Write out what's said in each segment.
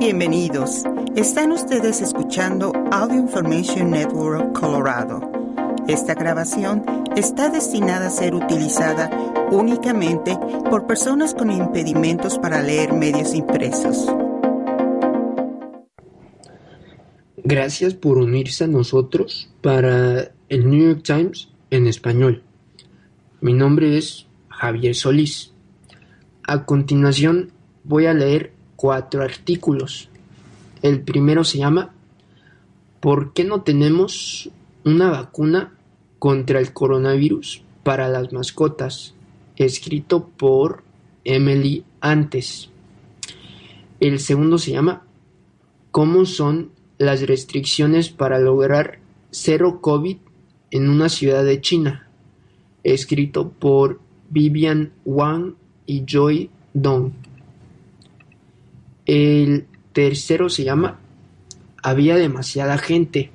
Bienvenidos. Están ustedes escuchando Audio Information Network Colorado. Esta grabación está destinada a ser utilizada únicamente por personas con impedimentos para leer medios impresos. Gracias por unirse a nosotros para el New York Times en español. Mi nombre es Javier Solís. A continuación voy a leer cuatro artículos. El primero se llama ¿Por qué no tenemos una vacuna contra el coronavirus para las mascotas? Escrito por Emily Antes. El segundo se llama ¿Cómo son las restricciones para lograr cero COVID en una ciudad de China? Escrito por Vivian Wang y Joy Dong. El tercero se llama Había demasiada gente.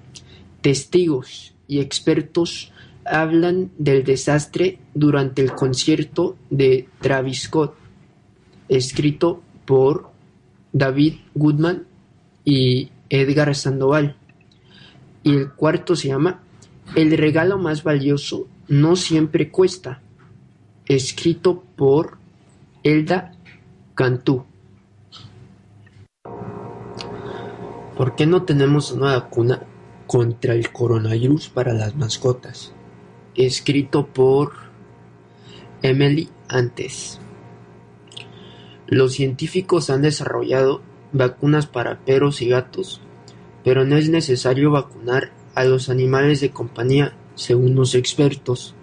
Testigos y expertos hablan del desastre durante el concierto de Travis Scott, escrito por David Goodman y Edgar Sandoval. Y el cuarto se llama El regalo más valioso no siempre cuesta, escrito por Elda Cantú. ¿Por qué no tenemos una vacuna contra el coronavirus para las mascotas? Escrito por Emily Antes. Los científicos han desarrollado vacunas para perros y gatos, pero no es necesario vacunar a los animales de compañía, según los expertos.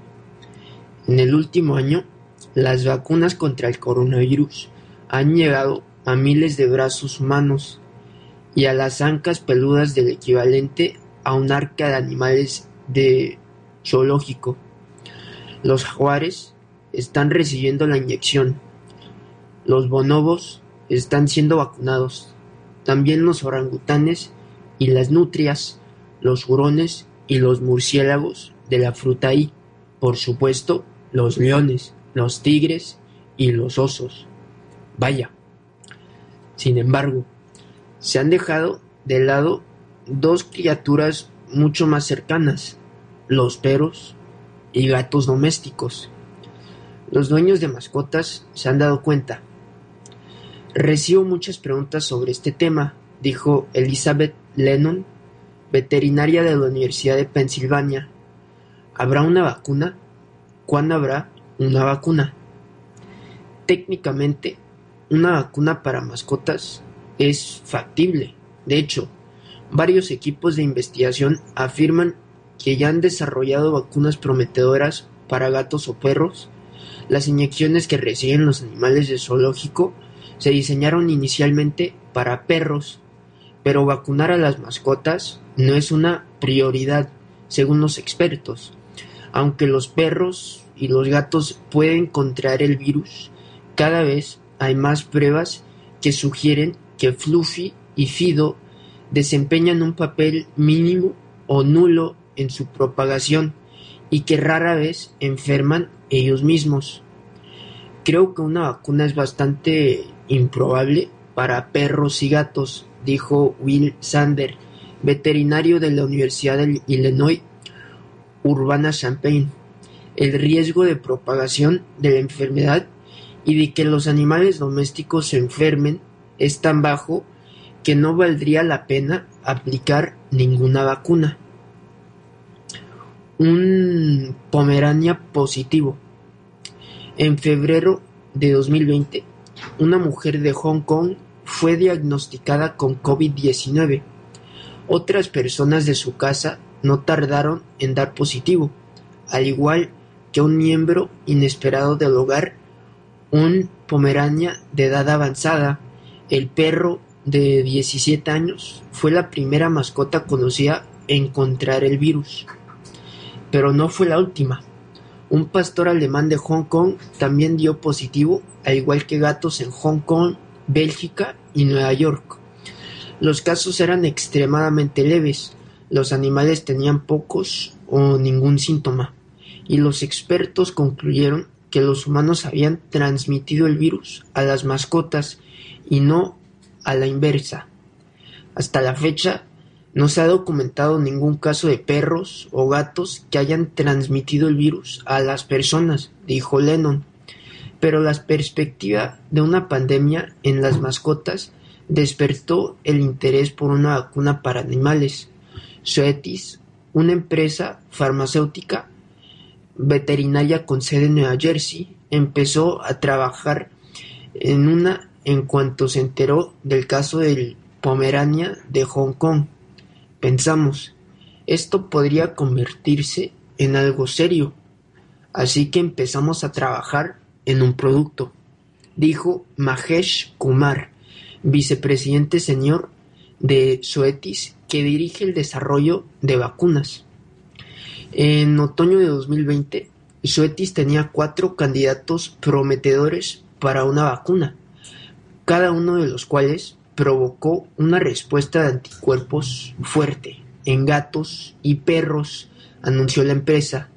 En el último año, las vacunas contra el coronavirus han llegado a miles de brazos humanos y a las ancas peludas del equivalente a un arca de animales de zoológico. Los jaguares están recibiendo la inyección. Los bonobos están siendo vacunados. También los orangutanes y las nutrias, los hurones y los murciélagos de la fruta y, por supuesto, los leones, los tigres y los osos. Vaya. Sin embargo, se han dejado de lado dos criaturas mucho más cercanas, los perros y gatos domésticos. Los dueños de mascotas se han dado cuenta. Recibo muchas preguntas sobre este tema, dijo Elizabeth Lennon, veterinaria de la Universidad de Pensilvania. ¿Habrá una vacuna? ¿Cuándo habrá una vacuna? Técnicamente, una vacuna para mascotas es factible. De hecho, varios equipos de investigación afirman que ya han desarrollado vacunas prometedoras para gatos o perros. Las inyecciones que reciben los animales de zoológico se diseñaron inicialmente para perros, pero vacunar a las mascotas no es una prioridad, según los expertos. Aunque los perros y los gatos pueden contraer el virus, cada vez hay más pruebas que sugieren que Fluffy y Fido desempeñan un papel mínimo o nulo en su propagación y que rara vez enferman ellos mismos. Creo que una vacuna es bastante improbable para perros y gatos, dijo Will Sander, veterinario de la Universidad de Illinois Urbana-Champaign. El riesgo de propagación de la enfermedad y de que los animales domésticos se enfermen es tan bajo que no valdría la pena aplicar ninguna vacuna. Un Pomerania positivo. En febrero de 2020, una mujer de Hong Kong fue diagnosticada con COVID-19. Otras personas de su casa no tardaron en dar positivo, al igual que un miembro inesperado del hogar, un Pomerania de edad avanzada el perro de 17 años fue la primera mascota conocida en contraer el virus, pero no fue la última. Un pastor alemán de Hong Kong también dio positivo, al igual que gatos en Hong Kong, Bélgica y Nueva York. Los casos eran extremadamente leves, los animales tenían pocos o ningún síntoma, y los expertos concluyeron que los humanos habían transmitido el virus a las mascotas y no a la inversa. Hasta la fecha, no se ha documentado ningún caso de perros o gatos que hayan transmitido el virus a las personas, dijo Lennon. Pero la perspectiva de una pandemia en las mascotas despertó el interés por una vacuna para animales. Zoetis, una empresa farmacéutica veterinaria con sede en Nueva Jersey, empezó a trabajar en una en cuanto se enteró del caso del Pomerania de Hong Kong. Pensamos, esto podría convertirse en algo serio, así que empezamos a trabajar en un producto, dijo Mahesh Kumar, vicepresidente señor de Zoetis, que dirige el desarrollo de vacunas. En otoño de 2020, Zoetis tenía cuatro candidatos prometedores para una vacuna, cada uno de los cuales provocó una respuesta de anticuerpos fuerte en gatos y perros, anunció la empresa.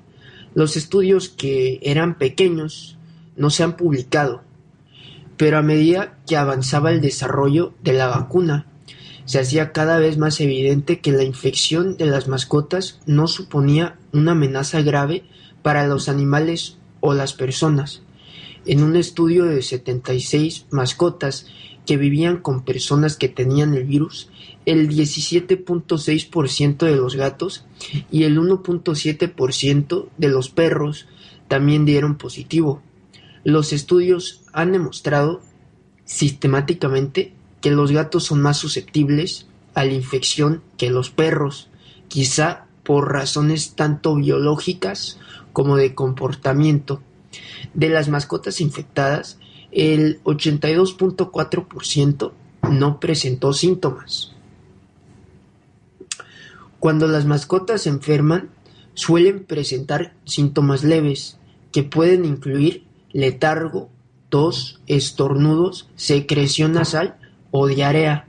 Los estudios que eran pequeños no se han publicado, pero a medida que avanzaba el desarrollo de la vacuna, se hacía cada vez más evidente que la infección de las mascotas no suponía una amenaza grave para los animales o las personas. En un estudio de 76 mascotas que vivían con personas que tenían el virus, el 17.6% de los gatos y el 1.7% de los perros también dieron positivo. Los estudios han demostrado sistemáticamente que los gatos son más susceptibles a la infección que los perros, quizá por razones tanto biológicas como de comportamiento. De las mascotas infectadas, el 82.4% no presentó síntomas. Cuando las mascotas se enferman, suelen presentar síntomas leves que pueden incluir letargo, tos, estornudos, secreción nasal o diarrea.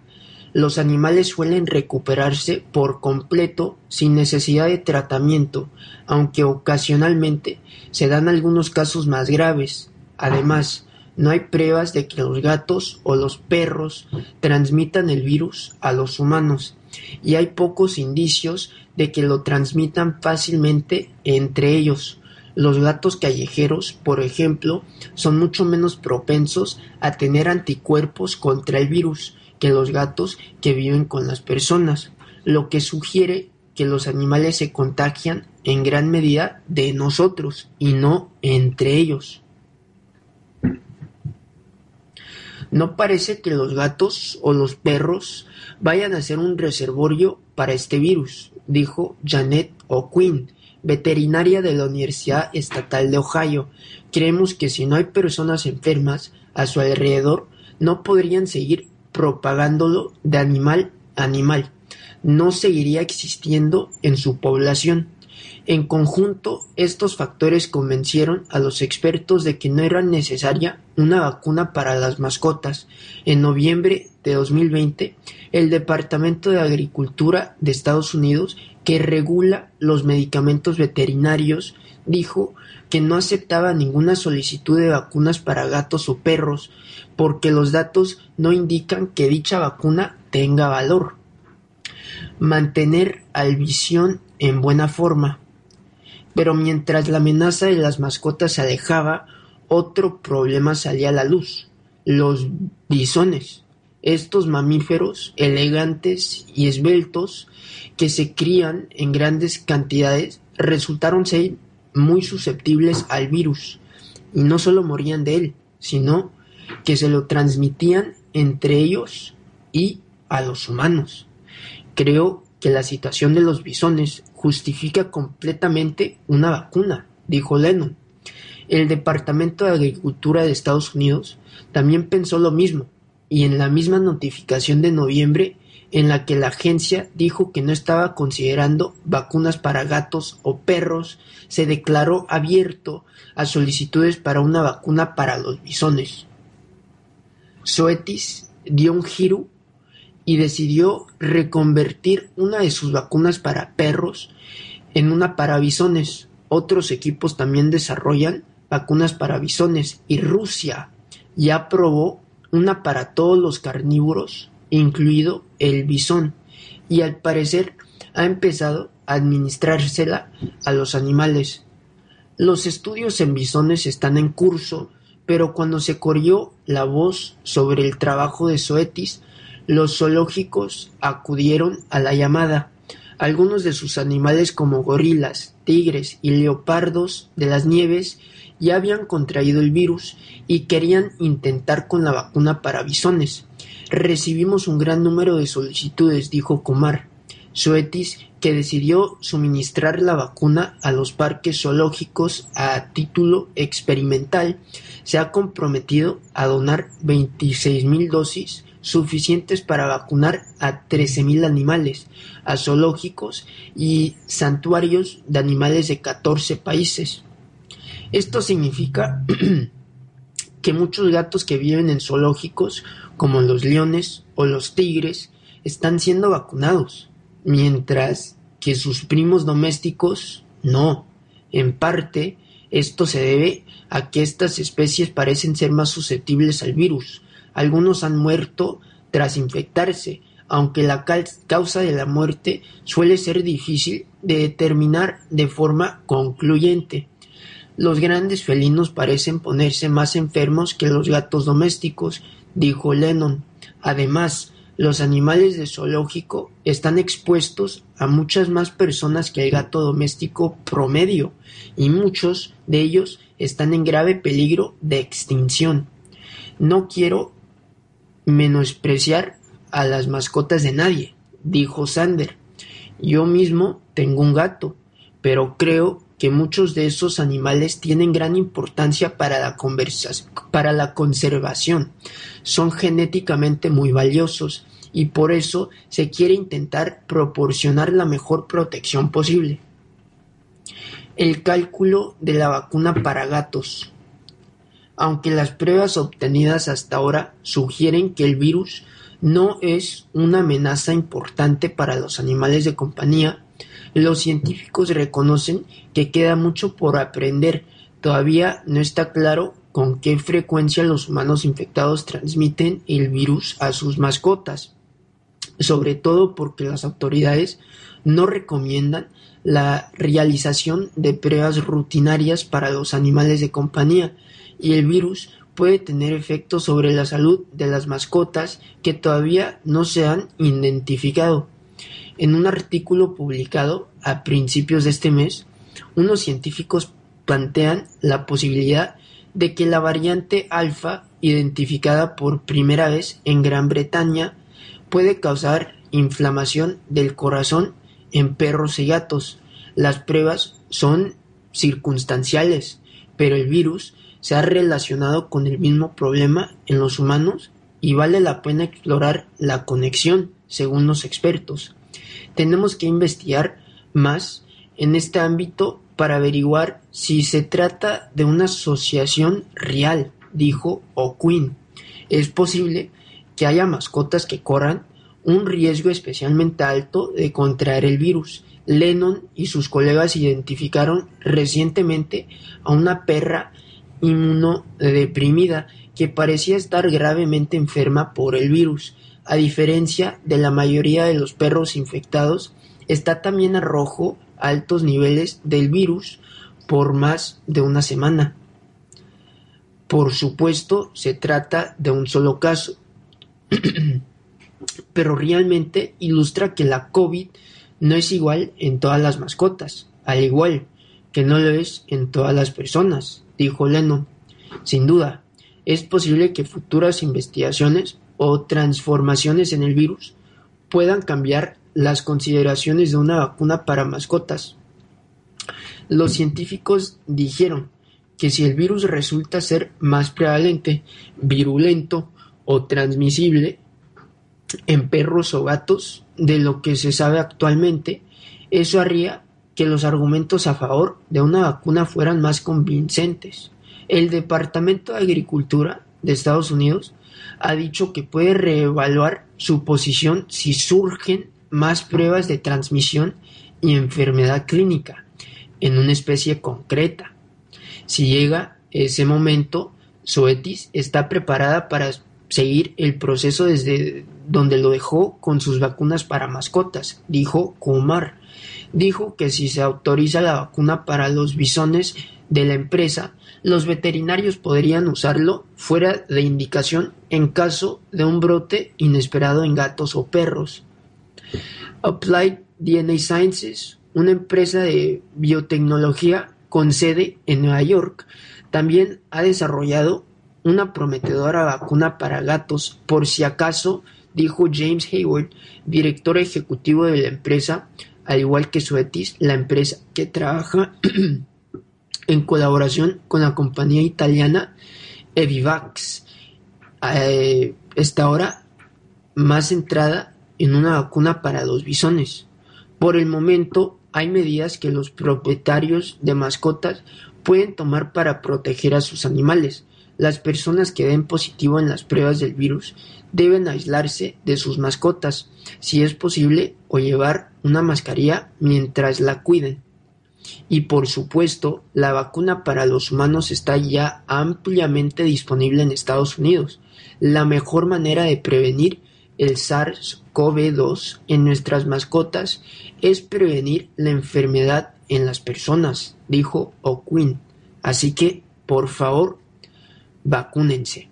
Los animales suelen recuperarse por completo sin necesidad de tratamiento, aunque ocasionalmente se dan algunos casos más graves. Además, no hay pruebas de que los gatos o los perros transmitan el virus a los humanos y hay pocos indicios de que lo transmitan fácilmente entre ellos. Los gatos callejeros, por ejemplo, son mucho menos propensos a tener anticuerpos contra el virus que los gatos que viven con las personas, lo que sugiere que los animales se contagian en gran medida de nosotros y no entre ellos. No parece que los gatos o los perros vayan a ser un reservorio para este virus, dijo Janet O'Quinn, veterinaria de la Universidad Estatal de Ohio. Creemos que si no hay personas enfermas a su alrededor, no podrían seguir propagándolo de animal a animal. No seguiría existiendo en su población. En conjunto, estos factores convencieron a los expertos de que no era necesaria una vacuna para las mascotas. En noviembre de 2020, el Departamento de Agricultura de Estados Unidos, que regula los medicamentos veterinarios, dijo que no aceptaba ninguna solicitud de vacunas para gatos o perros, porque los datos no indican que dicha vacuna tenga valor. Mantener al visión en buena forma. Pero mientras la amenaza de las mascotas se alejaba, otro problema salía a la luz: los bisones. Estos mamíferos elegantes y esbeltos que se crían en grandes cantidades resultaron ser muy susceptibles al virus y no solo morían de él, sino que se lo transmitían entre ellos y a los humanos. Creo que la situación de los bisones justifica completamente una vacuna, dijo Lennon. El Departamento de Agricultura de Estados Unidos también pensó lo mismo, y en la misma notificación de noviembre en la que la agencia dijo que no estaba considerando vacunas para gatos o perros, se declaró abierto a solicitudes para una vacuna para los bisones. Zoetis dio un giro y decidió reconvertir una de sus vacunas para perros en una para bisones. Otros equipos también desarrollan vacunas para bisones y Rusia ya probó una para todos los carnívoros incluido el bisón, y al parecer ha empezado a administrársela a los animales. Los estudios en bisones están en curso, pero cuando se corrió la voz sobre el trabajo de Soetis, los zoológicos acudieron a la llamada. Algunos de sus animales como gorilas, tigres y leopardos de las nieves ya habían contraído el virus y querían intentar con la vacuna para bisones. Recibimos un gran número de solicitudes, dijo Comar. Suetis, que decidió suministrar la vacuna a los parques zoológicos a título experimental, se ha comprometido a donar 26.000 dosis suficientes para vacunar a 13.000 animales, a zoológicos y santuarios de animales de 14 países. Esto significa que muchos gatos que viven en zoológicos, como los leones o los tigres, están siendo vacunados, mientras que sus primos domésticos no. En parte, esto se debe a que estas especies parecen ser más susceptibles al virus. Algunos han muerto tras infectarse, aunque la causa de la muerte suele ser difícil de determinar de forma concluyente. Los grandes felinos parecen ponerse más enfermos que los gatos domésticos, dijo Lennon. Además, los animales de zoológico están expuestos a muchas más personas que el gato doméstico promedio, y muchos de ellos están en grave peligro de extinción. No quiero menospreciar a las mascotas de nadie, dijo Sander. Yo mismo tengo un gato, pero creo que muchos de esos animales tienen gran importancia para la, para la conservación. Son genéticamente muy valiosos y por eso se quiere intentar proporcionar la mejor protección posible. El cálculo de la vacuna para gatos. Aunque las pruebas obtenidas hasta ahora sugieren que el virus no es una amenaza importante para los animales de compañía, los científicos reconocen que queda mucho por aprender. Todavía no está claro con qué frecuencia los humanos infectados transmiten el virus a sus mascotas, sobre todo porque las autoridades no recomiendan la realización de pruebas rutinarias para los animales de compañía y el virus puede tener efectos sobre la salud de las mascotas que todavía no se han identificado. En un artículo publicado a principios de este mes, unos científicos plantean la posibilidad de que la variante alfa, identificada por primera vez en Gran Bretaña, puede causar inflamación del corazón en perros y gatos. Las pruebas son circunstanciales, pero el virus se ha relacionado con el mismo problema en los humanos y vale la pena explorar la conexión, según los expertos. Tenemos que investigar más en este ámbito para averiguar si se trata de una asociación real, dijo O'Quinn. Es posible que haya mascotas que corran un riesgo especialmente alto de contraer el virus. Lennon y sus colegas identificaron recientemente a una perra inmunodeprimida que parecía estar gravemente enferma por el virus. A diferencia de la mayoría de los perros infectados, está también a rojo altos niveles del virus por más de una semana. Por supuesto, se trata de un solo caso, pero realmente ilustra que la COVID no es igual en todas las mascotas, al igual que no lo es en todas las personas, dijo Lennon. Sin duda, es posible que futuras investigaciones o transformaciones en el virus puedan cambiar las consideraciones de una vacuna para mascotas. Los científicos dijeron que si el virus resulta ser más prevalente, virulento o transmisible en perros o gatos de lo que se sabe actualmente, eso haría que los argumentos a favor de una vacuna fueran más convincentes. El Departamento de Agricultura de Estados Unidos ha dicho que puede reevaluar su posición si surgen más pruebas de transmisión y enfermedad clínica en una especie concreta. Si llega ese momento, Zoetis está preparada para seguir el proceso desde donde lo dejó con sus vacunas para mascotas, dijo Kumar. Dijo que si se autoriza la vacuna para los bisones de la empresa, los veterinarios podrían usarlo fuera de indicación en caso de un brote inesperado en gatos o perros. Applied DNA Sciences, una empresa de biotecnología con sede en Nueva York, también ha desarrollado una prometedora vacuna para gatos por si acaso, dijo James Hayward, director ejecutivo de la empresa, al igual que Suetis, la empresa que trabaja en colaboración con la compañía italiana Evivax. Eh, está ahora más centrada en una vacuna para los bisones. Por el momento, hay medidas que los propietarios de mascotas pueden tomar para proteger a sus animales. Las personas que den positivo en las pruebas del virus deben aislarse de sus mascotas, si es posible, o llevar una mascarilla mientras la cuiden. Y por supuesto, la vacuna para los humanos está ya ampliamente disponible en Estados Unidos. La mejor manera de prevenir el SARS-CoV-2 en nuestras mascotas es prevenir la enfermedad en las personas, dijo O'Quinn. Así que, por favor, vacúnense.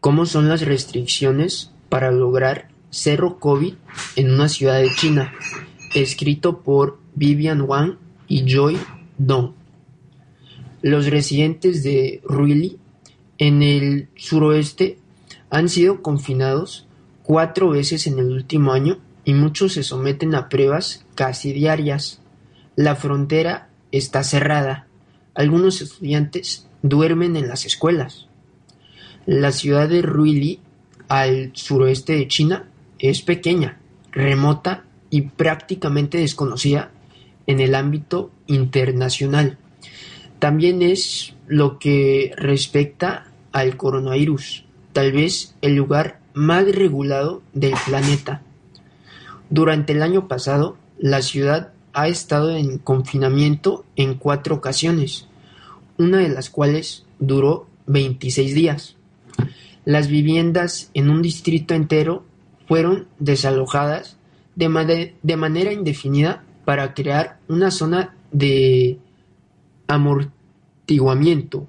¿Cómo son las restricciones para lograr cero COVID en una ciudad de China? Escrito por Vivian Wang y Joy Dong. Los residentes de Ruili, en el suroeste, han sido confinados cuatro veces en el último año y muchos se someten a pruebas casi diarias. La frontera está cerrada. Algunos estudiantes duermen en las escuelas. La ciudad de Ruili, al suroeste de China, es pequeña, remota y prácticamente desconocida en el ámbito internacional. También es lo que respecta al coronavirus, tal vez el lugar más regulado del planeta. Durante el año pasado, la ciudad ha estado en confinamiento en cuatro ocasiones, una de las cuales duró 26 días. Las viviendas en un distrito entero fueron desalojadas de, manera indefinida para crear una zona de amortiguamiento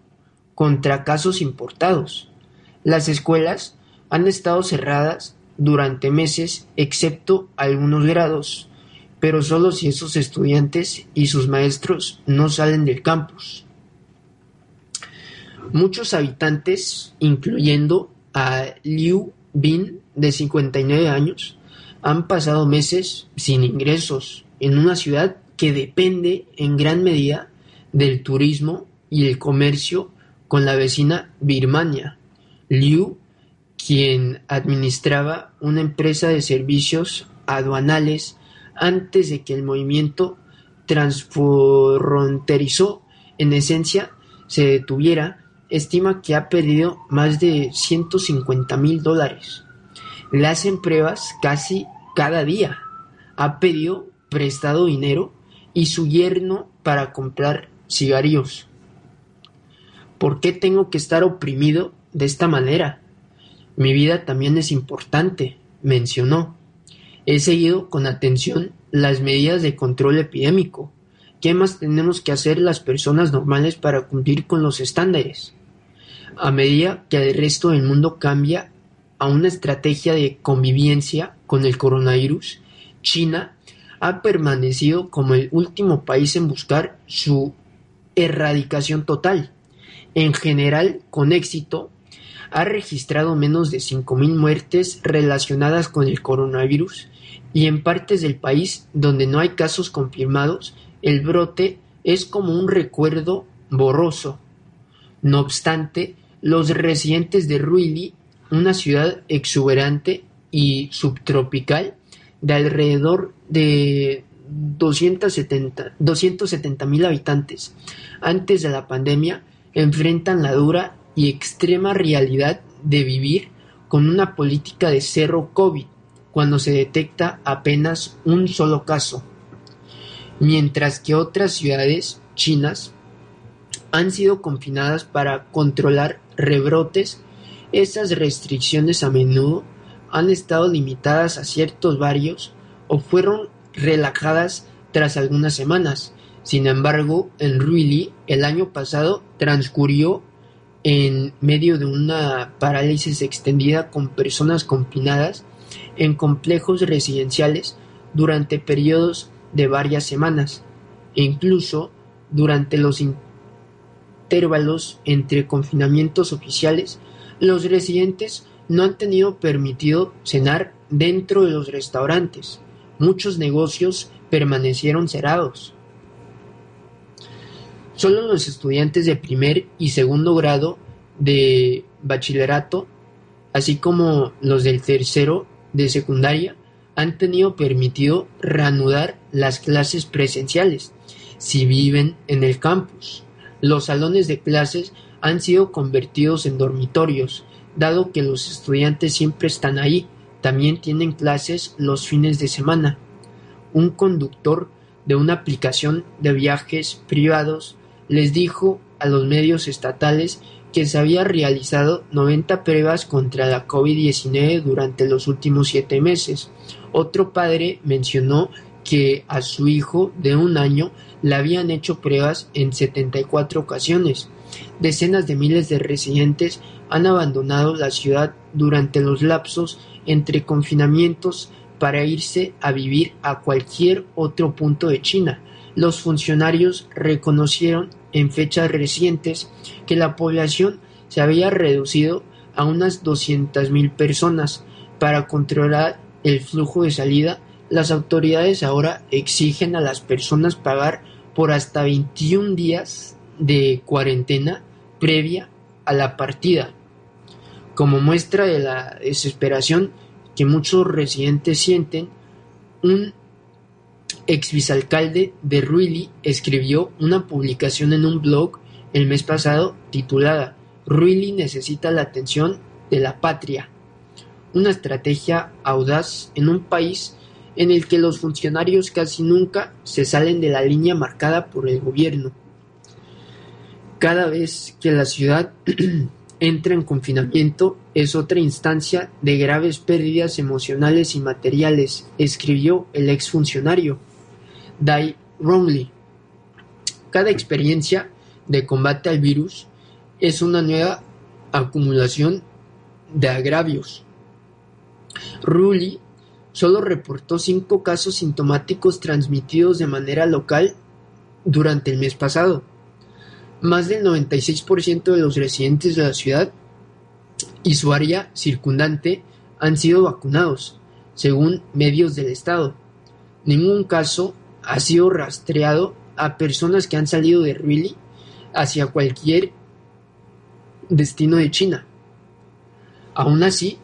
contra casos importados. Las escuelas han estado cerradas durante meses excepto algunos grados pero solo si esos estudiantes y sus maestros no salen del campus. Muchos habitantes, incluyendo a Liu Bin, de 59 años, han pasado meses sin ingresos en una ciudad que depende en gran medida del turismo y el comercio con la vecina Birmania. Liu, quien administraba una empresa de servicios aduanales antes de que el movimiento transfronterizo en esencia se detuviera, estima que ha perdido más de 150 mil dólares. Le hacen pruebas casi cada día. Ha pedido prestado dinero y su yerno para comprar cigarrillos. ¿Por qué tengo que estar oprimido de esta manera? Mi vida también es importante, mencionó. He seguido con atención las medidas de control epidémico. ¿Qué más tenemos que hacer las personas normales para cumplir con los estándares? A medida que el resto del mundo cambia a una estrategia de convivencia con el coronavirus, China ha permanecido como el último país en buscar su erradicación total. En general, con éxito, ha registrado menos de 5.000 muertes relacionadas con el coronavirus y en partes del país donde no hay casos confirmados, el brote es como un recuerdo borroso. No obstante, los residentes de Ruili, una ciudad exuberante y subtropical de alrededor de 270 mil habitantes. Antes de la pandemia, enfrentan la dura y extrema realidad de vivir con una política de cero COVID cuando se detecta apenas un solo caso, mientras que otras ciudades chinas han sido confinadas para controlar rebrotes. Estas restricciones a menudo han estado limitadas a ciertos barrios o fueron relajadas tras algunas semanas. Sin embargo, en Ruili el año pasado transcurrió en medio de una parálisis extendida con personas confinadas en complejos residenciales durante periodos de varias semanas e incluso durante los intervalos entre confinamientos oficiales, los residentes no han tenido permitido cenar dentro de los restaurantes. Muchos negocios permanecieron cerrados. Solo los estudiantes de primer y segundo grado de bachillerato, así como los del tercero de secundaria, han tenido permitido reanudar las clases presenciales si viven en el campus. Los salones de clases han sido convertidos en dormitorios, dado que los estudiantes siempre están ahí, también tienen clases los fines de semana. Un conductor de una aplicación de viajes privados les dijo a los medios estatales que se había realizado 90 pruebas contra la COVID-19 durante los últimos siete meses. Otro padre mencionó que a su hijo de un año le habían hecho pruebas en 74 ocasiones. Decenas de miles de residentes han abandonado la ciudad durante los lapsos entre confinamientos para irse a vivir a cualquier otro punto de China. Los funcionarios reconocieron en fechas recientes que la población se había reducido a unas 200.000 personas. Para controlar el flujo de salida, las autoridades ahora exigen a las personas pagar por hasta 21 días de cuarentena previa a la partida. Como muestra de la desesperación que muchos residentes sienten, un ex vicealcalde de Ruili escribió una publicación en un blog el mes pasado titulada Ruili necesita la atención de la patria, una estrategia audaz en un país en el que los funcionarios casi nunca se salen de la línea marcada por el gobierno. Cada vez que la ciudad entra en confinamiento es otra instancia de graves pérdidas emocionales y materiales, escribió el exfuncionario Dai Wrongly. Cada experiencia de combate al virus es una nueva acumulación de agravios. Rulli solo reportó cinco casos sintomáticos transmitidos de manera local durante el mes pasado. Más del 96% de los residentes de la ciudad y su área circundante han sido vacunados, según medios del estado. Ningún caso ha sido rastreado a personas que han salido de Ruili hacia cualquier destino de China. Aún así,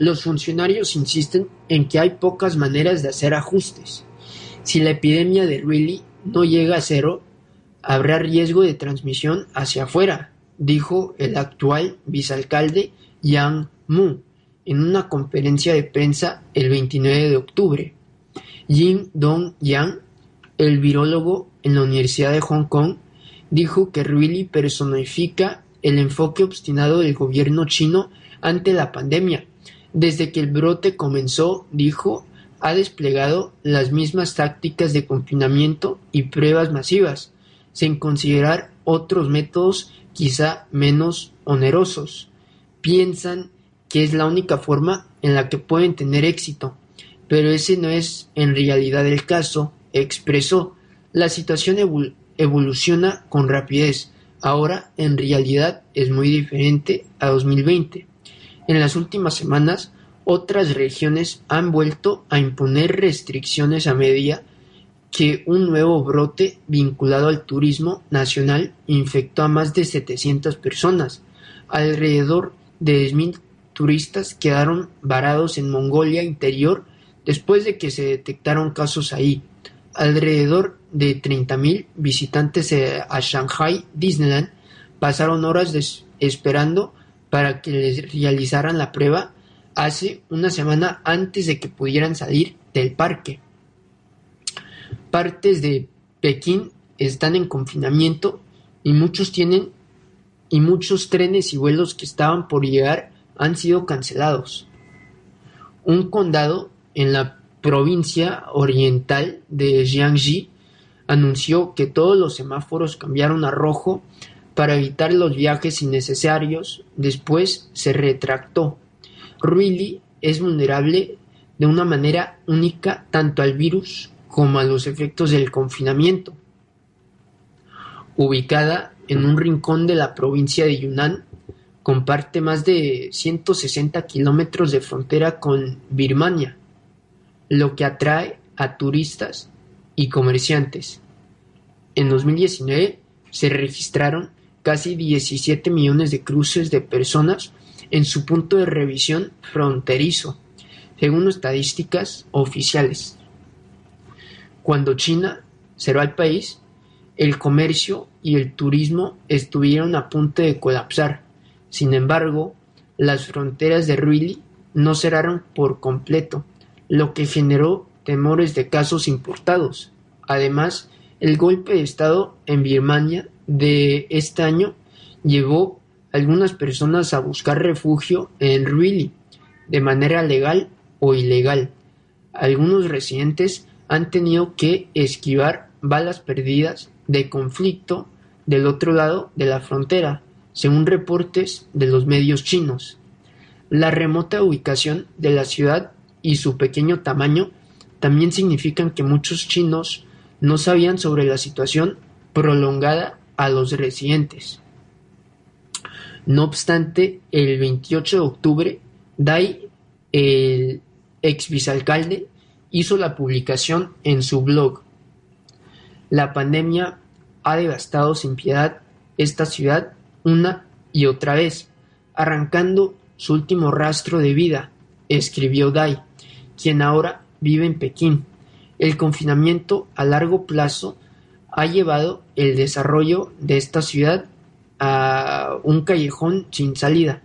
los funcionarios insisten en que hay pocas maneras de hacer ajustes. Si la epidemia de Really no llega a cero, habrá riesgo de transmisión hacia afuera, dijo el actual vicealcalde Yang Mu en una conferencia de prensa el 29 de octubre. Jin Dong-yang, el virólogo en la Universidad de Hong Kong, dijo que Really personifica el enfoque obstinado del gobierno chino ante la pandemia desde que el brote comenzó, dijo, ha desplegado las mismas tácticas de confinamiento y pruebas masivas, sin considerar otros métodos quizá menos onerosos. Piensan que es la única forma en la que pueden tener éxito, pero ese no es en realidad el caso, expresó. La situación evoluciona con rapidez. Ahora, en realidad, es muy diferente a 2020. En las últimas semanas, otras regiones han vuelto a imponer restricciones a medida que un nuevo brote vinculado al turismo nacional infectó a más de 700 personas. Alrededor de 10.000 turistas quedaron varados en Mongolia Interior después de que se detectaron casos ahí. Alrededor de 30.000 visitantes a Shanghai Disneyland pasaron horas esperando para que les realizaran la prueba hace una semana antes de que pudieran salir del parque. Partes de Pekín están en confinamiento y muchos tienen y muchos trenes y vuelos que estaban por llegar han sido cancelados. Un condado en la provincia oriental de Jiangxi anunció que todos los semáforos cambiaron a rojo para evitar los viajes innecesarios. Después se retractó. Ruili es vulnerable de una manera única tanto al virus como a los efectos del confinamiento. Ubicada en un rincón de la provincia de Yunnan, comparte más de 160 kilómetros de frontera con Birmania, lo que atrae a turistas y comerciantes. En 2019 se registraron casi 17 millones de cruces de personas en su punto de revisión fronterizo, según estadísticas oficiales. Cuando China cerró el país, el comercio y el turismo estuvieron a punto de colapsar. Sin embargo, las fronteras de Ruili no cerraron por completo, lo que generó temores de casos importados. Además, el golpe de Estado en Birmania de este año llevó a algunas personas a buscar refugio en Ruili, de manera legal o ilegal. Algunos residentes han tenido que esquivar balas perdidas de conflicto del otro lado de la frontera, según reportes de los medios chinos. La remota ubicación de la ciudad y su pequeño tamaño también significan que muchos chinos no sabían sobre la situación prolongada a los residentes. No obstante, el 28 de octubre, Dai, el ex vicealcalde, hizo la publicación en su blog. La pandemia ha devastado sin piedad esta ciudad una y otra vez, arrancando su último rastro de vida, escribió Dai, quien ahora vive en Pekín. El confinamiento a largo plazo ha llevado el desarrollo de esta ciudad a un callejón sin salida.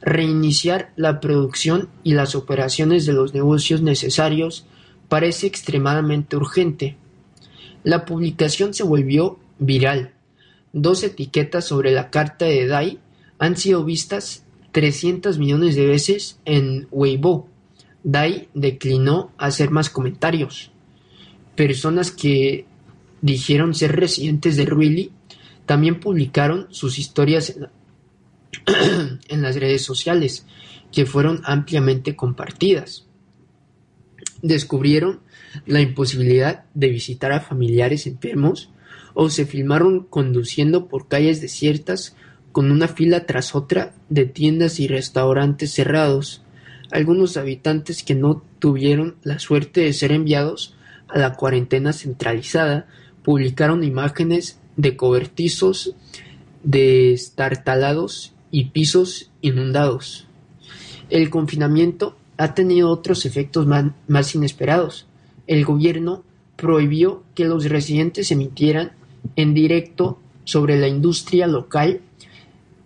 Reiniciar la producción y las operaciones de los negocios necesarios parece extremadamente urgente. La publicación se volvió viral. Dos etiquetas sobre la carta de Dai han sido vistas 300 millones de veces en Weibo. Dai declinó hacer más comentarios. Personas que dijeron ser residentes de Ruili también publicaron sus historias en, las redes sociales, que fueron ampliamente compartidas. Descubrieron la imposibilidad de visitar a familiares enfermos o se filmaron conduciendo por calles desiertas con una fila tras otra de tiendas y restaurantes cerrados. Algunos habitantes que no tuvieron la suerte de ser enviados a la cuarentena centralizada publicaron imágenes de cobertizos destartalados y pisos inundados. El confinamiento ha tenido otros efectos más inesperados. El gobierno prohibió que los residentes emitieran en directo sobre la industria local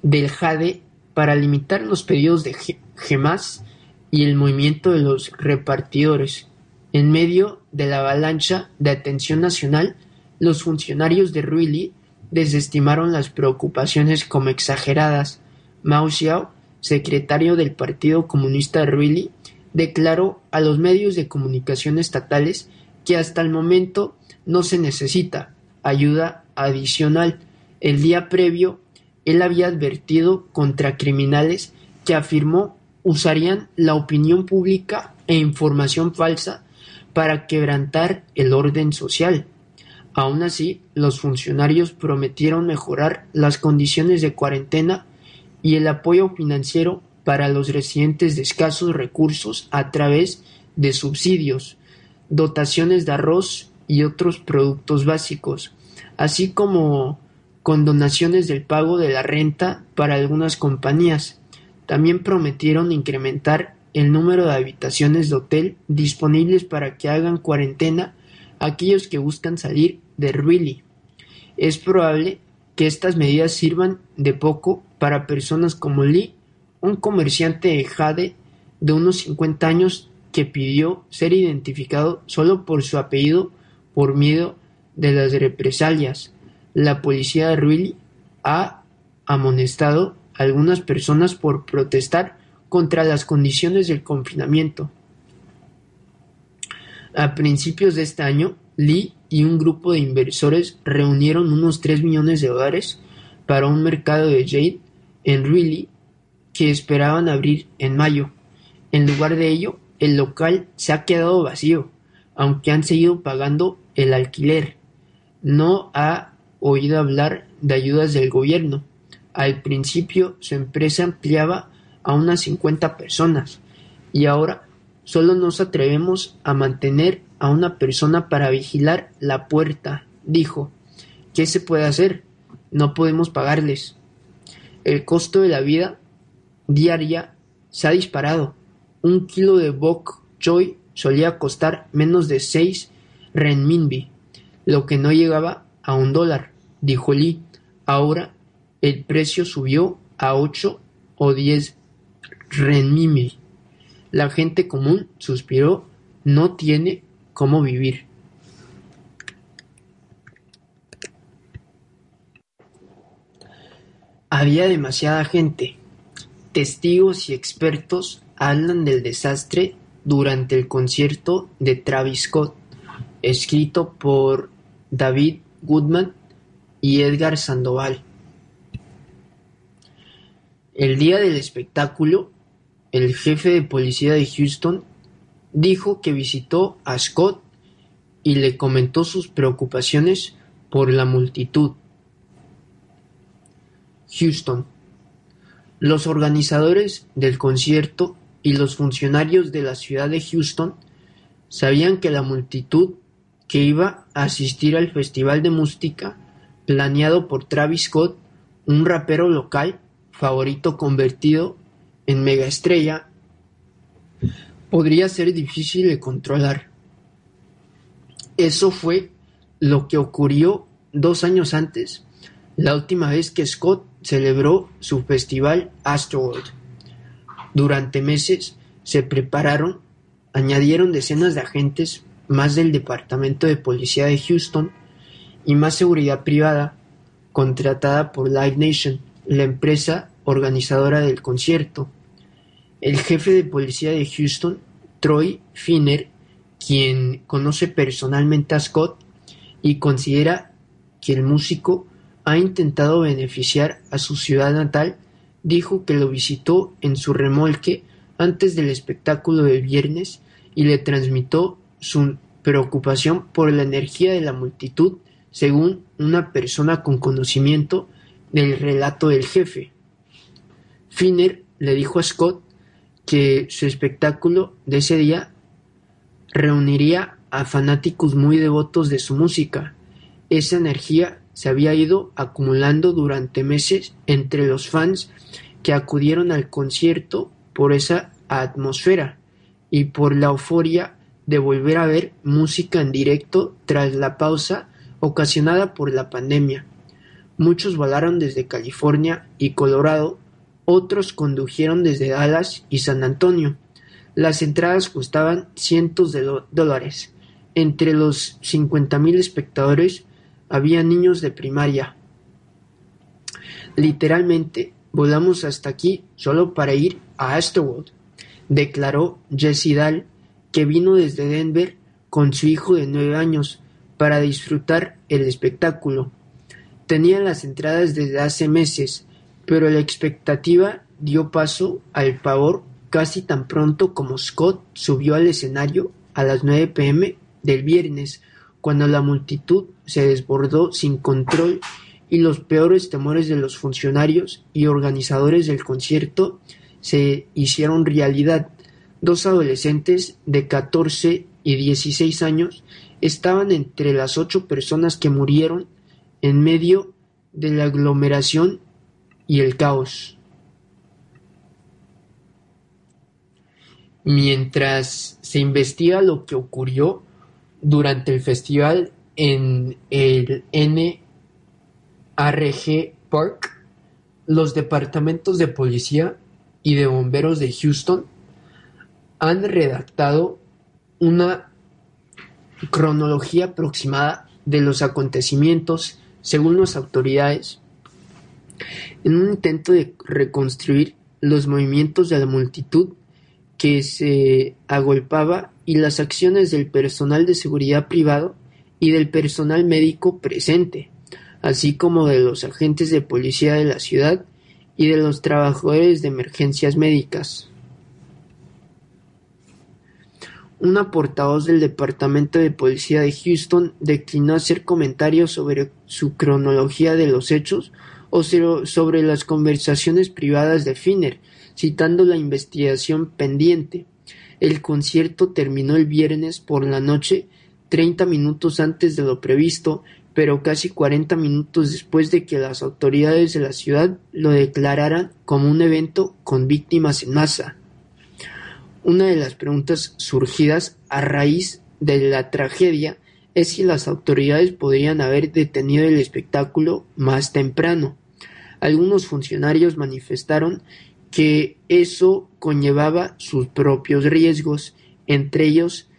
del jade para limitar los pedidos de gemas y el movimiento de los repartidores. En medio de la avalancha de atención nacional, los funcionarios de Ruili desestimaron las preocupaciones como exageradas. Mao Xiao, secretario del Partido Comunista de Ruili, declaró a los medios de comunicación estatales que hasta el momento no se necesita ayuda adicional. El día previo, él había advertido contra criminales que afirmó usarían la opinión pública e información falsa para quebrantar el orden social. Aun así, los funcionarios prometieron mejorar las condiciones de cuarentena y el apoyo financiero para los residentes de escasos recursos a través de subsidios, dotaciones de arroz y otros productos básicos, así como con donaciones del pago de la renta para algunas compañías. También prometieron incrementar el número de habitaciones de hotel disponibles para que hagan cuarentena aquellos que buscan salir de Ruili. Es probable que estas medidas sirvan de poco para personas como Lee, un comerciante de jade de unos 50 años que pidió ser identificado solo por su apellido por miedo de las represalias. La policía de Ruili ha amonestado a algunas personas por protestar contra las condiciones del confinamiento. A principios de este año, Lee y un grupo de inversores reunieron unos 3 millones de dólares para un mercado de jade en Reilly que esperaban abrir en mayo. En lugar de ello, el local se ha quedado vacío, aunque han seguido pagando el alquiler. No ha oído hablar de ayudas del gobierno. Al principio su empresa ampliaba a unas 50 personas y ahora solo nos atrevemos a mantener a una persona para vigilar la puerta, dijo. ¿Qué se puede hacer? No podemos pagarles. El costo de la vida diaria se ha disparado. Un kilo de bok choy solía costar menos de 6 renminbi, lo que no llegaba a un dólar, dijo Lee. Ahora el precio subió a 8 o 10 renminbi. La gente común suspiró, no tiene cómo vivir. Había demasiada gente. Testigos y expertos hablan del desastre durante el concierto de Travis Scott, escrito por David Goodman y Edgar Sandoval. El día del espectáculo, el jefe de policía de Houston dijo que visitó a Scott y le comentó sus preocupaciones por la multitud. Houston. Los organizadores del concierto y los funcionarios de la ciudad de Houston sabían que la multitud que iba a asistir al festival de música planeado por Travis Scott, un rapero local favorito convertido en megaestrella, podría ser difícil de controlar. Eso fue lo que ocurrió dos años antes, la última vez que Scott celebró su festival Astroworld. Durante meses se prepararon, añadieron decenas de agentes más del Departamento de Policía de Houston y más seguridad privada contratada por Live Nation, la empresa organizadora del concierto. El jefe de policía de Houston, Troy Finner, quien conoce personalmente a Scott y considera que el músico ha intentado beneficiar a su ciudad natal, dijo que lo visitó en su remolque antes del espectáculo de viernes y le transmitió su preocupación por la energía de la multitud, según una persona con conocimiento del relato del jefe. Finner le dijo a Scott que su espectáculo de ese día reuniría a fanáticos muy devotos de su música. Esa energía se había ido acumulando durante meses entre los fans que acudieron al concierto por esa atmósfera y por la euforia de volver a ver música en directo tras la pausa ocasionada por la pandemia. Muchos volaron desde California y Colorado otros condujeron desde Dallas y San Antonio. Las entradas costaban cientos de dólares. Entre los 50.000 espectadores había niños de primaria. Literalmente, volamos hasta aquí solo para ir a Astroworld, declaró Jesse Dahl, que vino desde Denver con su hijo de nueve años para disfrutar el espectáculo. Tenía las entradas desde hace meses, pero la expectativa dio paso al pavor casi tan pronto como Scott subió al escenario a las 9 pm del viernes, cuando la multitud se desbordó sin control y los peores temores de los funcionarios y organizadores del concierto se hicieron realidad. Dos adolescentes de 14 y 16 años estaban entre las ocho personas que murieron en medio de la aglomeración y el caos. Mientras se investiga lo que ocurrió durante el festival en el NRG Park, los departamentos de policía y de bomberos de Houston han redactado una cronología aproximada de los acontecimientos según las autoridades En un intento de reconstruir los movimientos de la multitud que se agolpaba y las acciones del personal de seguridad privado y del personal médico presente, así como de los agentes de policía de la ciudad y de los trabajadores de emergencias médicas. Una portavoz del Departamento de Policía de Houston declinó hacer comentarios sobre su cronología de los hechos o sobre las conversaciones privadas de Finner, citando la investigación pendiente. El concierto terminó el viernes por la noche, treinta minutos antes de lo previsto, pero casi cuarenta minutos después de que las autoridades de la ciudad lo declararan como un evento con víctimas en masa. Una de las preguntas surgidas a raíz de la tragedia es si las autoridades podrían haber detenido el espectáculo más temprano. Algunos funcionarios manifestaron que eso conllevaba sus propios riesgos, entre ellos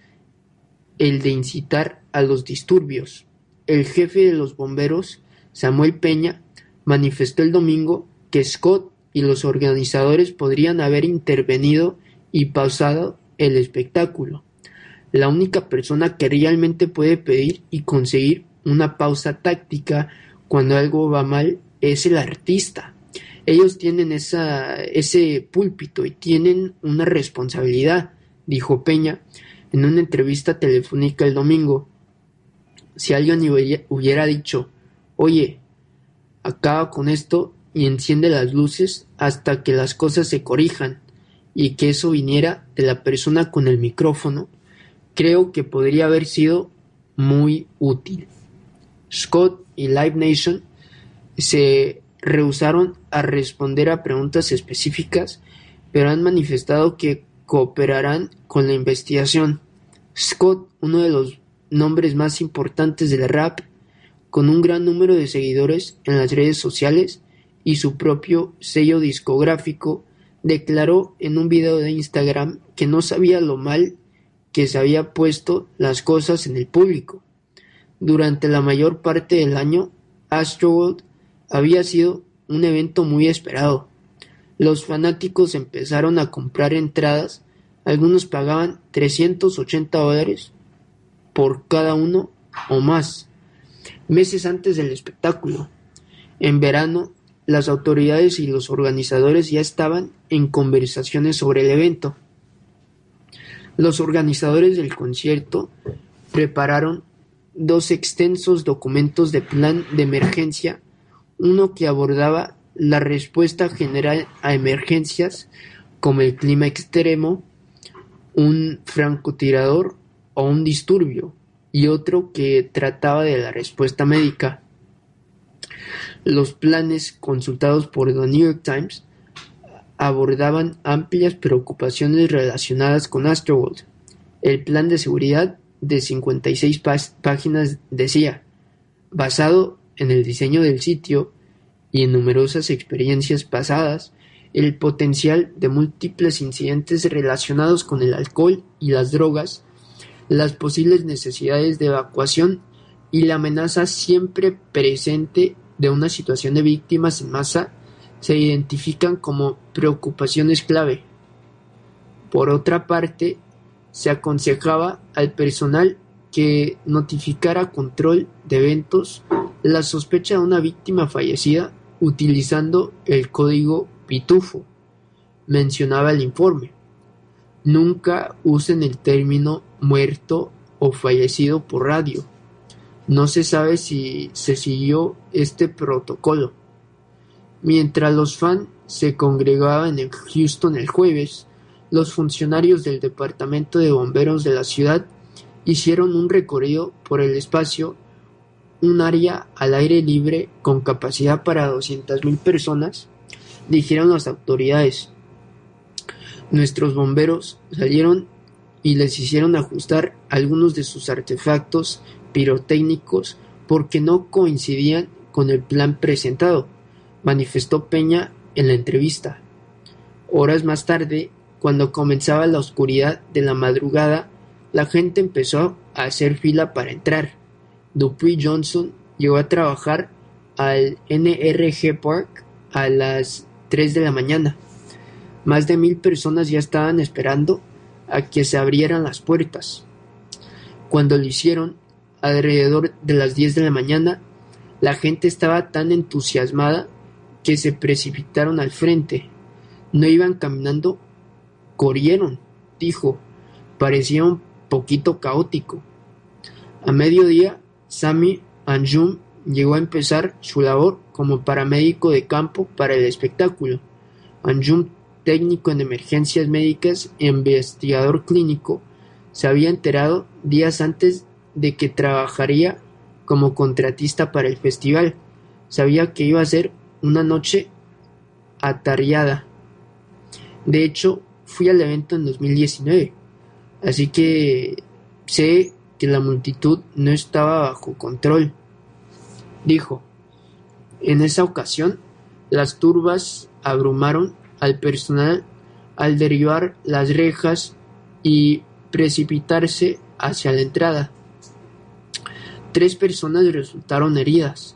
el de incitar a los disturbios. El jefe de los bomberos, Samuel Peña, manifestó el domingo que Scott y los organizadores podrían haber intervenido y pausado el espectáculo. La única persona que realmente puede pedir y conseguir una pausa táctica cuando algo va mal es el artista. Ellos tienen ese púlpito y tienen una responsabilidad, dijo Peña en una entrevista telefónica el domingo. Si alguien hubiera dicho, oye, acaba con esto y enciende las luces hasta que las cosas se corrijan, y que eso viniera de la persona con el micrófono, creo que podría haber sido muy útil. Scott y Live Nation se rehusaron a responder a preguntas específicas, pero han manifestado que cooperarán con la investigación. Scott, uno de los nombres más importantes del rap, con un gran número de seguidores en las redes sociales y su propio sello discográfico, declaró en un video de Instagram que no sabía lo mal que se había puesto las cosas en el público. Durante la mayor parte del año, Astroworld había sido un evento muy esperado. Los fanáticos empezaron a comprar entradas, algunos pagaban 380 dólares por cada uno o más, meses antes del espectáculo. En verano, las autoridades y los organizadores ya estaban en conversaciones sobre el evento. Los organizadores del concierto prepararon dos extensos documentos de plan de emergencia uno que abordaba la respuesta general a emergencias como el clima extremo, un francotirador o un disturbio, y otro que trataba de la respuesta médica. Los planes consultados por The New York Times abordaban amplias preocupaciones relacionadas con Astroworld. El plan de seguridad de 56 páginas decía, basado en el diseño del sitio y en numerosas experiencias pasadas, el potencial de múltiples incidentes relacionados con el alcohol y las drogas, las posibles necesidades de evacuación y la amenaza siempre presente de una situación de víctimas en masa se identifican como preocupaciones clave. Por otra parte, se aconsejaba al personal que notificara control de eventos la sospecha de una víctima fallecida utilizando el código pitufo, mencionaba el informe. Nunca usen el término muerto o fallecido por radio. No se sabe si se siguió este protocolo. Mientras los fans se congregaban en Houston el jueves, los funcionarios del Departamento de Bomberos de la ciudad hicieron un recorrido por el espacio un área al aire libre con capacidad para mil personas, dijeron las autoridades. Nuestros bomberos salieron y les hicieron ajustar algunos de sus artefactos pirotécnicos porque no coincidían con el plan presentado, manifestó Peña en la entrevista. Horas más tarde, cuando comenzaba la oscuridad de la madrugada, la gente empezó a hacer fila para entrar. Dupuy Johnson llegó a trabajar al NRG Park a las 3 de la mañana. Más de mil personas ya estaban esperando a que se abrieran las puertas. Cuando lo hicieron, alrededor de las 10 de la mañana, la gente estaba tan entusiasmada que se precipitaron al frente. No iban caminando, corrieron, dijo. Parecía un poquito caótico. A mediodía, Sami Anjum llegó a empezar su labor como paramédico de campo para el espectáculo. Anjum, técnico en emergencias médicas e investigador clínico, se había enterado días antes de que trabajaría como contratista para el festival. Sabía que iba a ser una noche atareada. De hecho, fui al evento en 2019, así que sé que la multitud no estaba bajo control. Dijo, en esa ocasión, las turbas abrumaron al personal al derribar las rejas y precipitarse hacia la entrada. Tres personas resultaron heridas.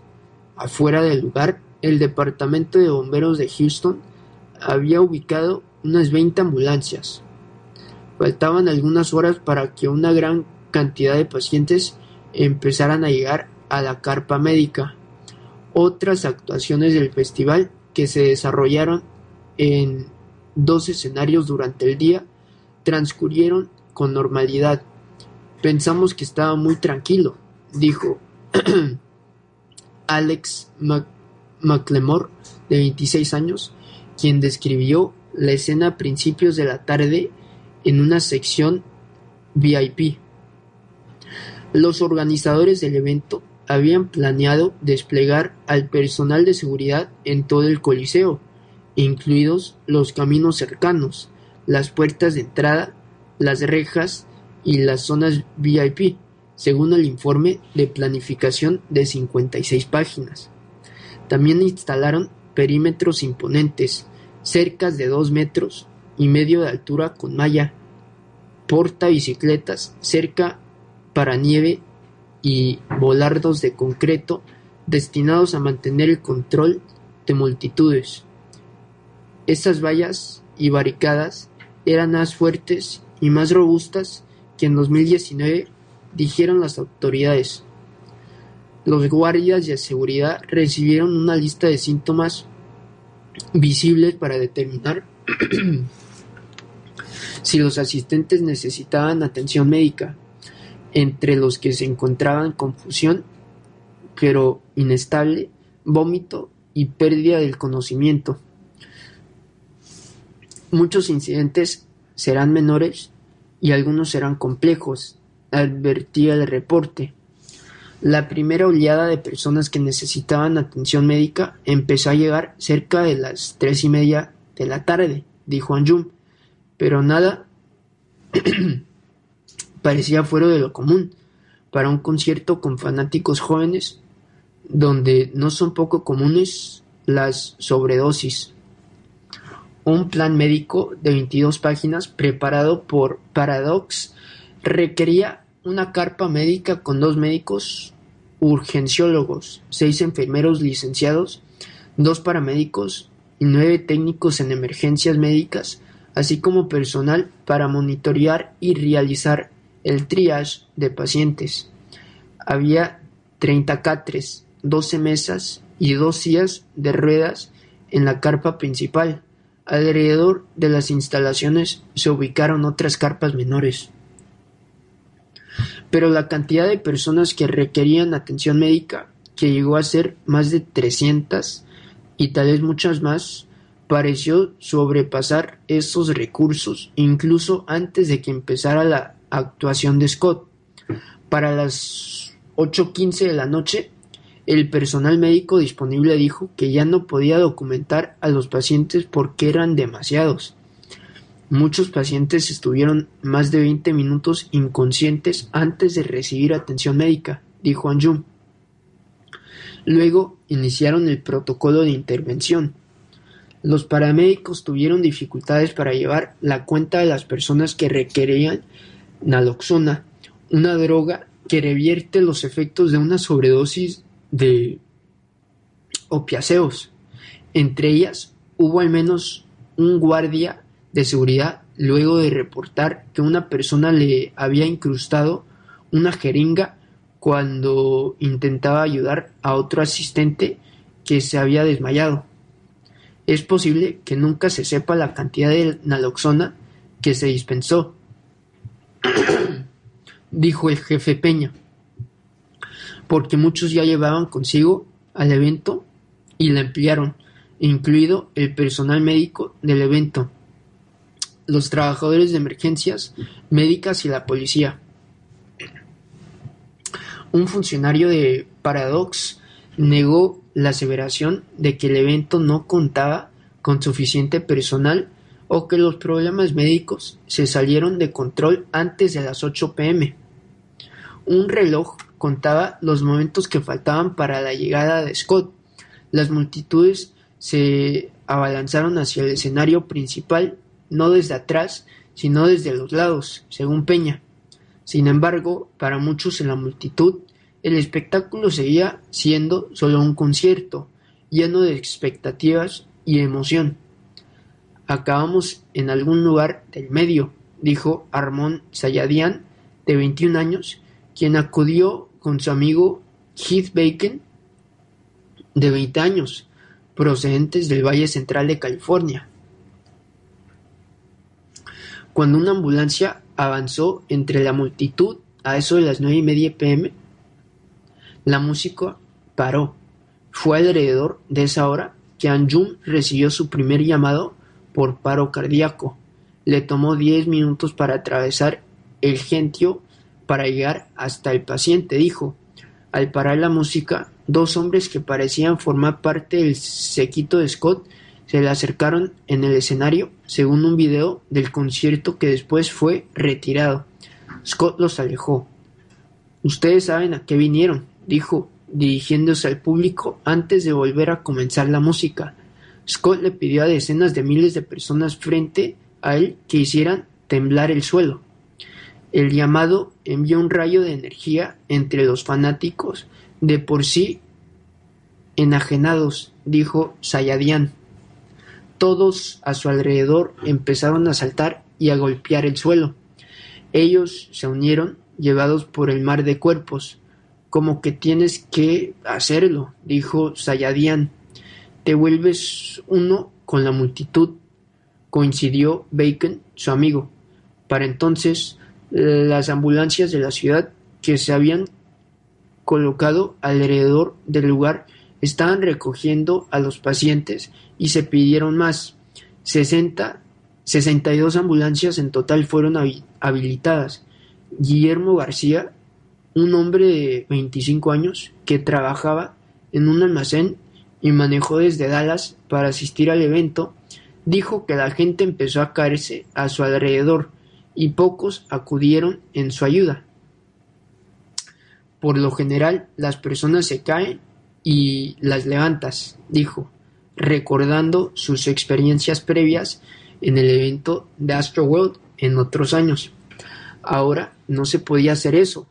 Afuera del lugar, el Departamento de Bomberos de Houston había ubicado unas 20 ambulancias. Faltaban algunas horas para que una gran cantidad de pacientes empezaran a llegar a la carpa médica. Otras actuaciones del festival que se desarrollaron en dos escenarios durante el día transcurrieron con normalidad. Pensamos que estaba muy tranquilo, dijo Alex McLemore, de 26 años, quien describió la escena a principios de la tarde en una sección VIP. Los organizadores del evento habían planeado desplegar al personal de seguridad en todo el Coliseo, incluidos los caminos cercanos, las puertas de entrada, las rejas y las zonas VIP, según el informe de planificación de 56 páginas. También instalaron perímetros imponentes, cercas de dos metros y medio de altura con malla, porta bicicletas, cerca para nieve y volardos de concreto destinados a mantener el control de multitudes. Estas vallas y barricadas eran más fuertes y más robustas que en 2019, dijeron las autoridades. Los guardias de seguridad recibieron una lista de síntomas visibles para determinar si los asistentes necesitaban atención médica entre los que se encontraban confusión, pero inestable, vómito y pérdida del conocimiento. Muchos incidentes serán menores y algunos serán complejos, advertía el reporte. La primera oleada de personas que necesitaban atención médica empezó a llegar cerca de las tres y media de la tarde, dijo Anjum, pero nada parecía fuera de lo común para un concierto con fanáticos jóvenes donde no son poco comunes las sobredosis. Un plan médico de 22 páginas preparado por Paradox requería una carpa médica con dos médicos urgenciólogos, seis enfermeros licenciados, dos paramédicos y nueve técnicos en emergencias médicas, así como personal para monitorear y realizar el triage de pacientes. Había 30 catres, 12 mesas y dos sillas de ruedas en la carpa principal. Alrededor de las instalaciones se ubicaron otras carpas menores. Pero la cantidad de personas que requerían atención médica, que llegó a ser más de 300 y tal vez muchas más, pareció sobrepasar esos recursos, incluso antes de que empezara la actuación de Scott. Para las 8.15 de la noche, el personal médico disponible dijo que ya no podía documentar a los pacientes porque eran demasiados. Muchos pacientes estuvieron más de 20 minutos inconscientes antes de recibir atención médica, dijo Anjum. Luego iniciaron el protocolo de intervención. Los paramédicos tuvieron dificultades para llevar la cuenta de las personas que requerían naloxona, una droga que revierte los efectos de una sobredosis de opiáceos. Entre ellas hubo al menos un guardia de seguridad luego de reportar que una persona le había incrustado una jeringa cuando intentaba ayudar a otro asistente que se había desmayado. Es posible que nunca se sepa la cantidad de naloxona que se dispensó, dijo el jefe Peña, porque muchos ya llevaban consigo al evento y la emplearon, incluido el personal médico del evento, los trabajadores de emergencias médicas y la policía. Un funcionario de Paradox negó la aseveración de que el evento no contaba con suficiente personal o que los problemas médicos se salieron de control antes de las 8 pm. Un reloj contaba los momentos que faltaban para la llegada de Scott. Las multitudes se abalanzaron hacia el escenario principal, no desde atrás, sino desde los lados, según Peña. Sin embargo, para muchos en la multitud, el espectáculo seguía siendo solo un concierto, lleno de expectativas y emoción. Acabamos en algún lugar del medio, dijo Armón Sayadian, de 21 años, quien acudió con su amigo Heath Bacon, de 20 años, procedentes del Valle Central de California. Cuando una ambulancia avanzó entre la multitud a eso de las nueve y media pm, la música paró. Fue alrededor de esa hora que Anjum recibió su primer llamado por paro cardíaco. Le tomó diez minutos para atravesar el gentio para llegar hasta el paciente, dijo. Al parar la música, dos hombres que parecían formar parte del sequito de Scott se le acercaron en el escenario, según un video del concierto que después fue retirado. Scott los alejó. Ustedes saben a qué vinieron, dijo, dirigiéndose al público antes de volver a comenzar la música. Scott le pidió a decenas de miles de personas frente a él que hicieran temblar el suelo. El llamado envió un rayo de energía entre los fanáticos, de por sí enajenados, dijo Sayadian. Todos a su alrededor empezaron a saltar y a golpear el suelo. Ellos se unieron, llevados por el mar de cuerpos. Como que tienes que hacerlo, dijo Sayadian. Te vuelves uno con la multitud, coincidió Bacon, su amigo. Para entonces, las ambulancias de la ciudad que se habían colocado alrededor del lugar estaban recogiendo a los pacientes y se pidieron más. Sesenta, sesenta y dos ambulancias en total fueron habilitadas. Guillermo García, un hombre de 25 años que trabajaba en un almacén y manejó desde Dallas para asistir al evento, dijo que la gente empezó a caerse a su alrededor y pocos acudieron en su ayuda. Por lo general, las personas se caen y las levantas, dijo recordando sus experiencias previas en el evento de Astroworld en otros años. Ahora no se podía hacer eso.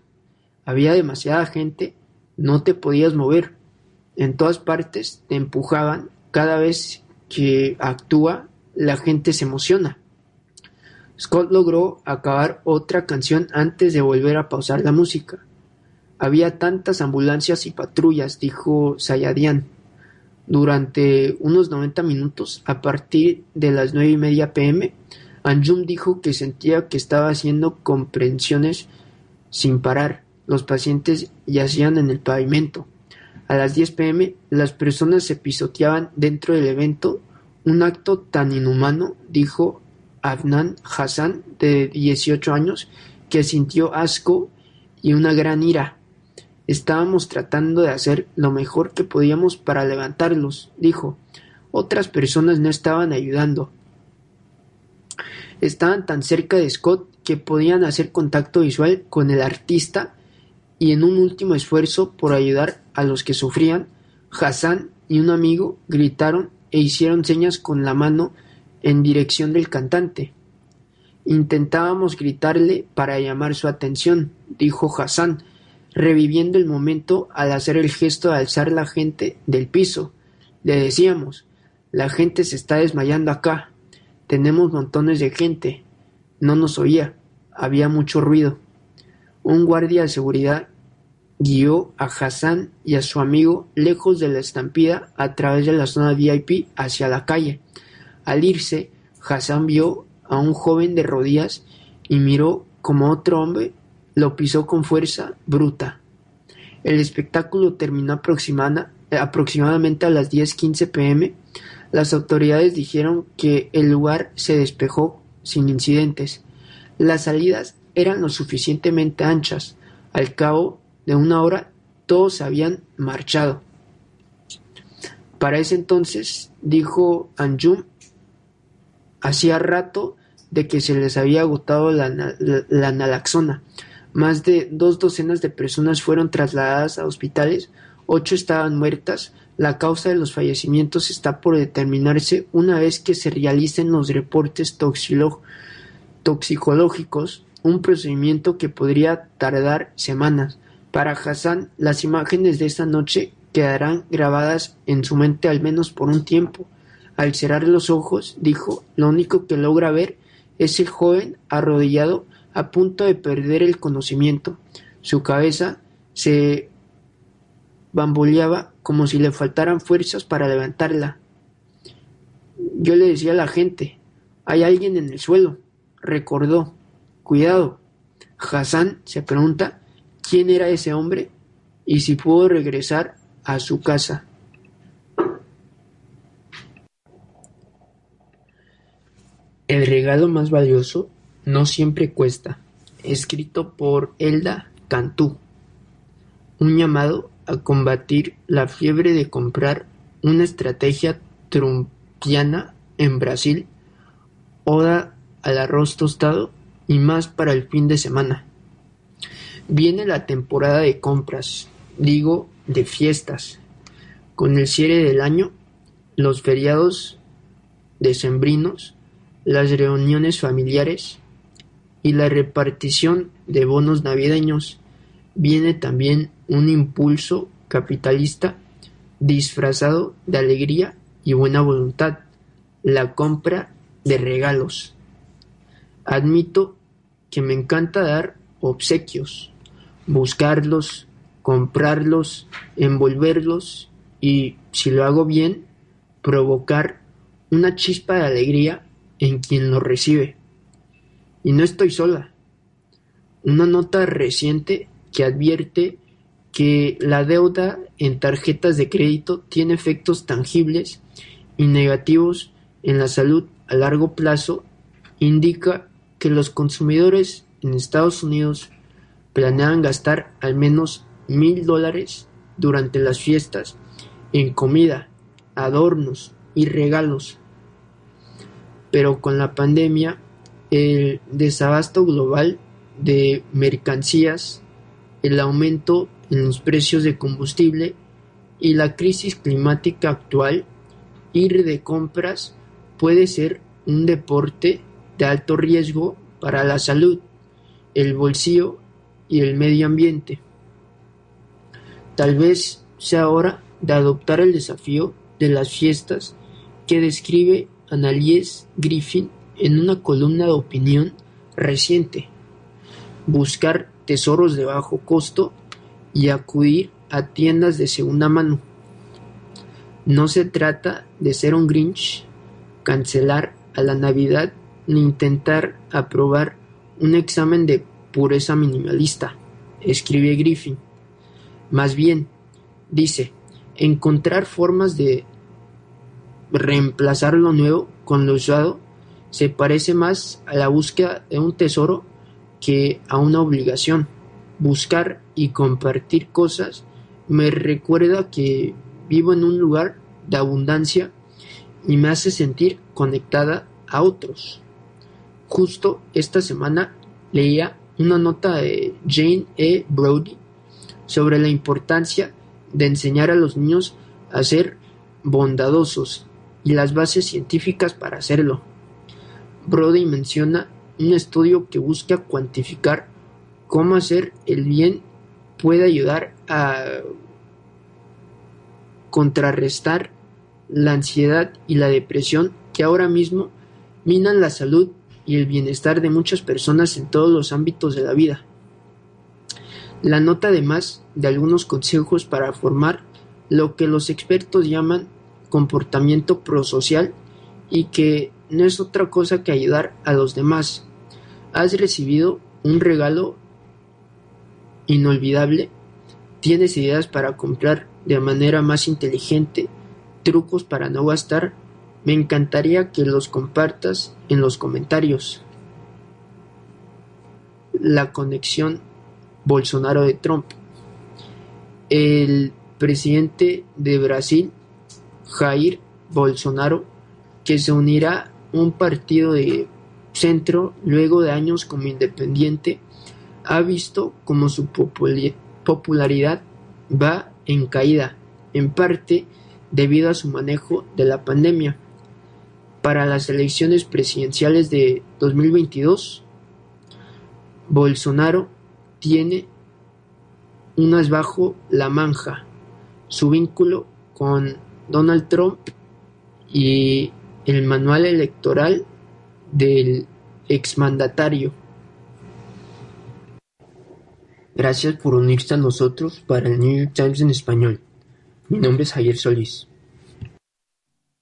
Había demasiada gente, no te podías mover. En todas partes te empujaban. Cada vez que actúa, la gente se emociona. Scott logró acabar otra canción antes de volver a pausar la música. Había tantas ambulancias y patrullas, dijo Sayadian durante unos 90 minutos, a partir de las nueve y media pm, Anjum dijo que sentía que estaba haciendo comprensiones sin parar. Los pacientes yacían en el pavimento. A las 10 pm, las personas se pisoteaban dentro del evento, un acto tan inhumano, dijo Afnan Hassan, de 18 años, que sintió asco y una gran ira. Estábamos tratando de hacer lo mejor que podíamos para levantarlos, dijo. Otras personas no estaban ayudando. Estaban tan cerca de Scott que podían hacer contacto visual con el artista y en un último esfuerzo por ayudar a los que sufrían, Hassan y un amigo gritaron e hicieron señas con la mano en dirección del cantante. Intentábamos gritarle para llamar su atención, dijo Hassan, reviviendo el momento al hacer el gesto de alzar la gente del piso. Le decíamos, La gente se está desmayando acá. Tenemos montones de gente. No nos oía. Había mucho ruido. Un guardia de seguridad guió a Hassan y a su amigo lejos de la estampida a través de la zona VIP hacia la calle. Al irse, Hassan vio a un joven de rodillas y miró como otro hombre lo pisó con fuerza bruta. El espectáculo terminó aproximadamente a las 10:15 pm las autoridades dijeron que el lugar se despejó sin incidentes. Las salidas eran lo suficientemente anchas. Al cabo de una hora todos habían marchado. Para ese entonces, dijo Anjum, hacía rato de que se les había agotado la, la nalaxona. Más de dos docenas de personas fueron trasladadas a hospitales, ocho estaban muertas, la causa de los fallecimientos está por determinarse una vez que se realicen los reportes toxicológicos, un procedimiento que podría tardar semanas. Para Hassan, las imágenes de esta noche quedarán grabadas en su mente al menos por un tiempo. Al cerrar los ojos, dijo, lo único que logra ver es el joven arrodillado a punto de perder el conocimiento. Su cabeza se bamboleaba como si le faltaran fuerzas para levantarla. Yo le decía a la gente, hay alguien en el suelo. Recordó, cuidado. Hassan se pregunta quién era ese hombre y si pudo regresar a su casa. El regalo más valioso no siempre cuesta. Escrito por Elda Cantú. Un llamado a combatir la fiebre de comprar una estrategia trumpiana en Brasil, oda al arroz tostado y más para el fin de semana. Viene la temporada de compras, digo de fiestas. Con el cierre del año, los feriados decembrinos, las reuniones familiares y la repartición de bonos navideños, viene también un impulso capitalista disfrazado de alegría y buena voluntad, la compra de regalos. Admito que me encanta dar obsequios, buscarlos, comprarlos, envolverlos y, si lo hago bien, provocar una chispa de alegría en quien lo recibe. Y no estoy sola. Una nota reciente que advierte que la deuda en tarjetas de crédito tiene efectos tangibles y negativos en la salud a largo plazo indica que los consumidores en Estados Unidos planean gastar al menos mil dólares durante las fiestas en comida, adornos y regalos. Pero con la pandemia, el desabasto global de mercancías, el aumento en los precios de combustible y la crisis climática actual, ir de compras puede ser un deporte de alto riesgo para la salud, el bolsillo y el medio ambiente. Tal vez sea hora de adoptar el desafío de las fiestas que describe Annalise Griffin en una columna de opinión reciente. Buscar tesoros de bajo costo y acudir a tiendas de segunda mano. No se trata de ser un Grinch, cancelar a la Navidad ni intentar aprobar un examen de pureza minimalista, escribe Griffin. Más bien, dice, encontrar formas de reemplazar lo nuevo con lo usado se parece más a la búsqueda de un tesoro que a una obligación buscar y compartir cosas me recuerda que vivo en un lugar de abundancia y me hace sentir conectada a otros. Justo esta semana leía una nota de Jane E. Brody sobre la importancia de enseñar a los niños a ser bondadosos y las bases científicas para hacerlo. Brody menciona un estudio que busca cuantificar cómo hacer el bien puede ayudar a contrarrestar la ansiedad y la depresión que ahora mismo minan la salud y el bienestar de muchas personas en todos los ámbitos de la vida. La nota además de algunos consejos para formar lo que los expertos llaman comportamiento prosocial y que no es otra cosa que ayudar a los demás. Has recibido un regalo inolvidable, tienes ideas para comprar de manera más inteligente, trucos para no gastar, me encantaría que los compartas en los comentarios. La conexión Bolsonaro de Trump. El presidente de Brasil, Jair Bolsonaro, que se unirá un partido de centro luego de años como independiente, ha visto como su popularidad va en caída, en parte debido a su manejo de la pandemia. Para las elecciones presidenciales de 2022, Bolsonaro tiene un as bajo la manja, su vínculo con Donald Trump y el manual electoral del exmandatario. Gracias por unirse a nosotros para el New York Times en español. Mi nombre es Javier Solís.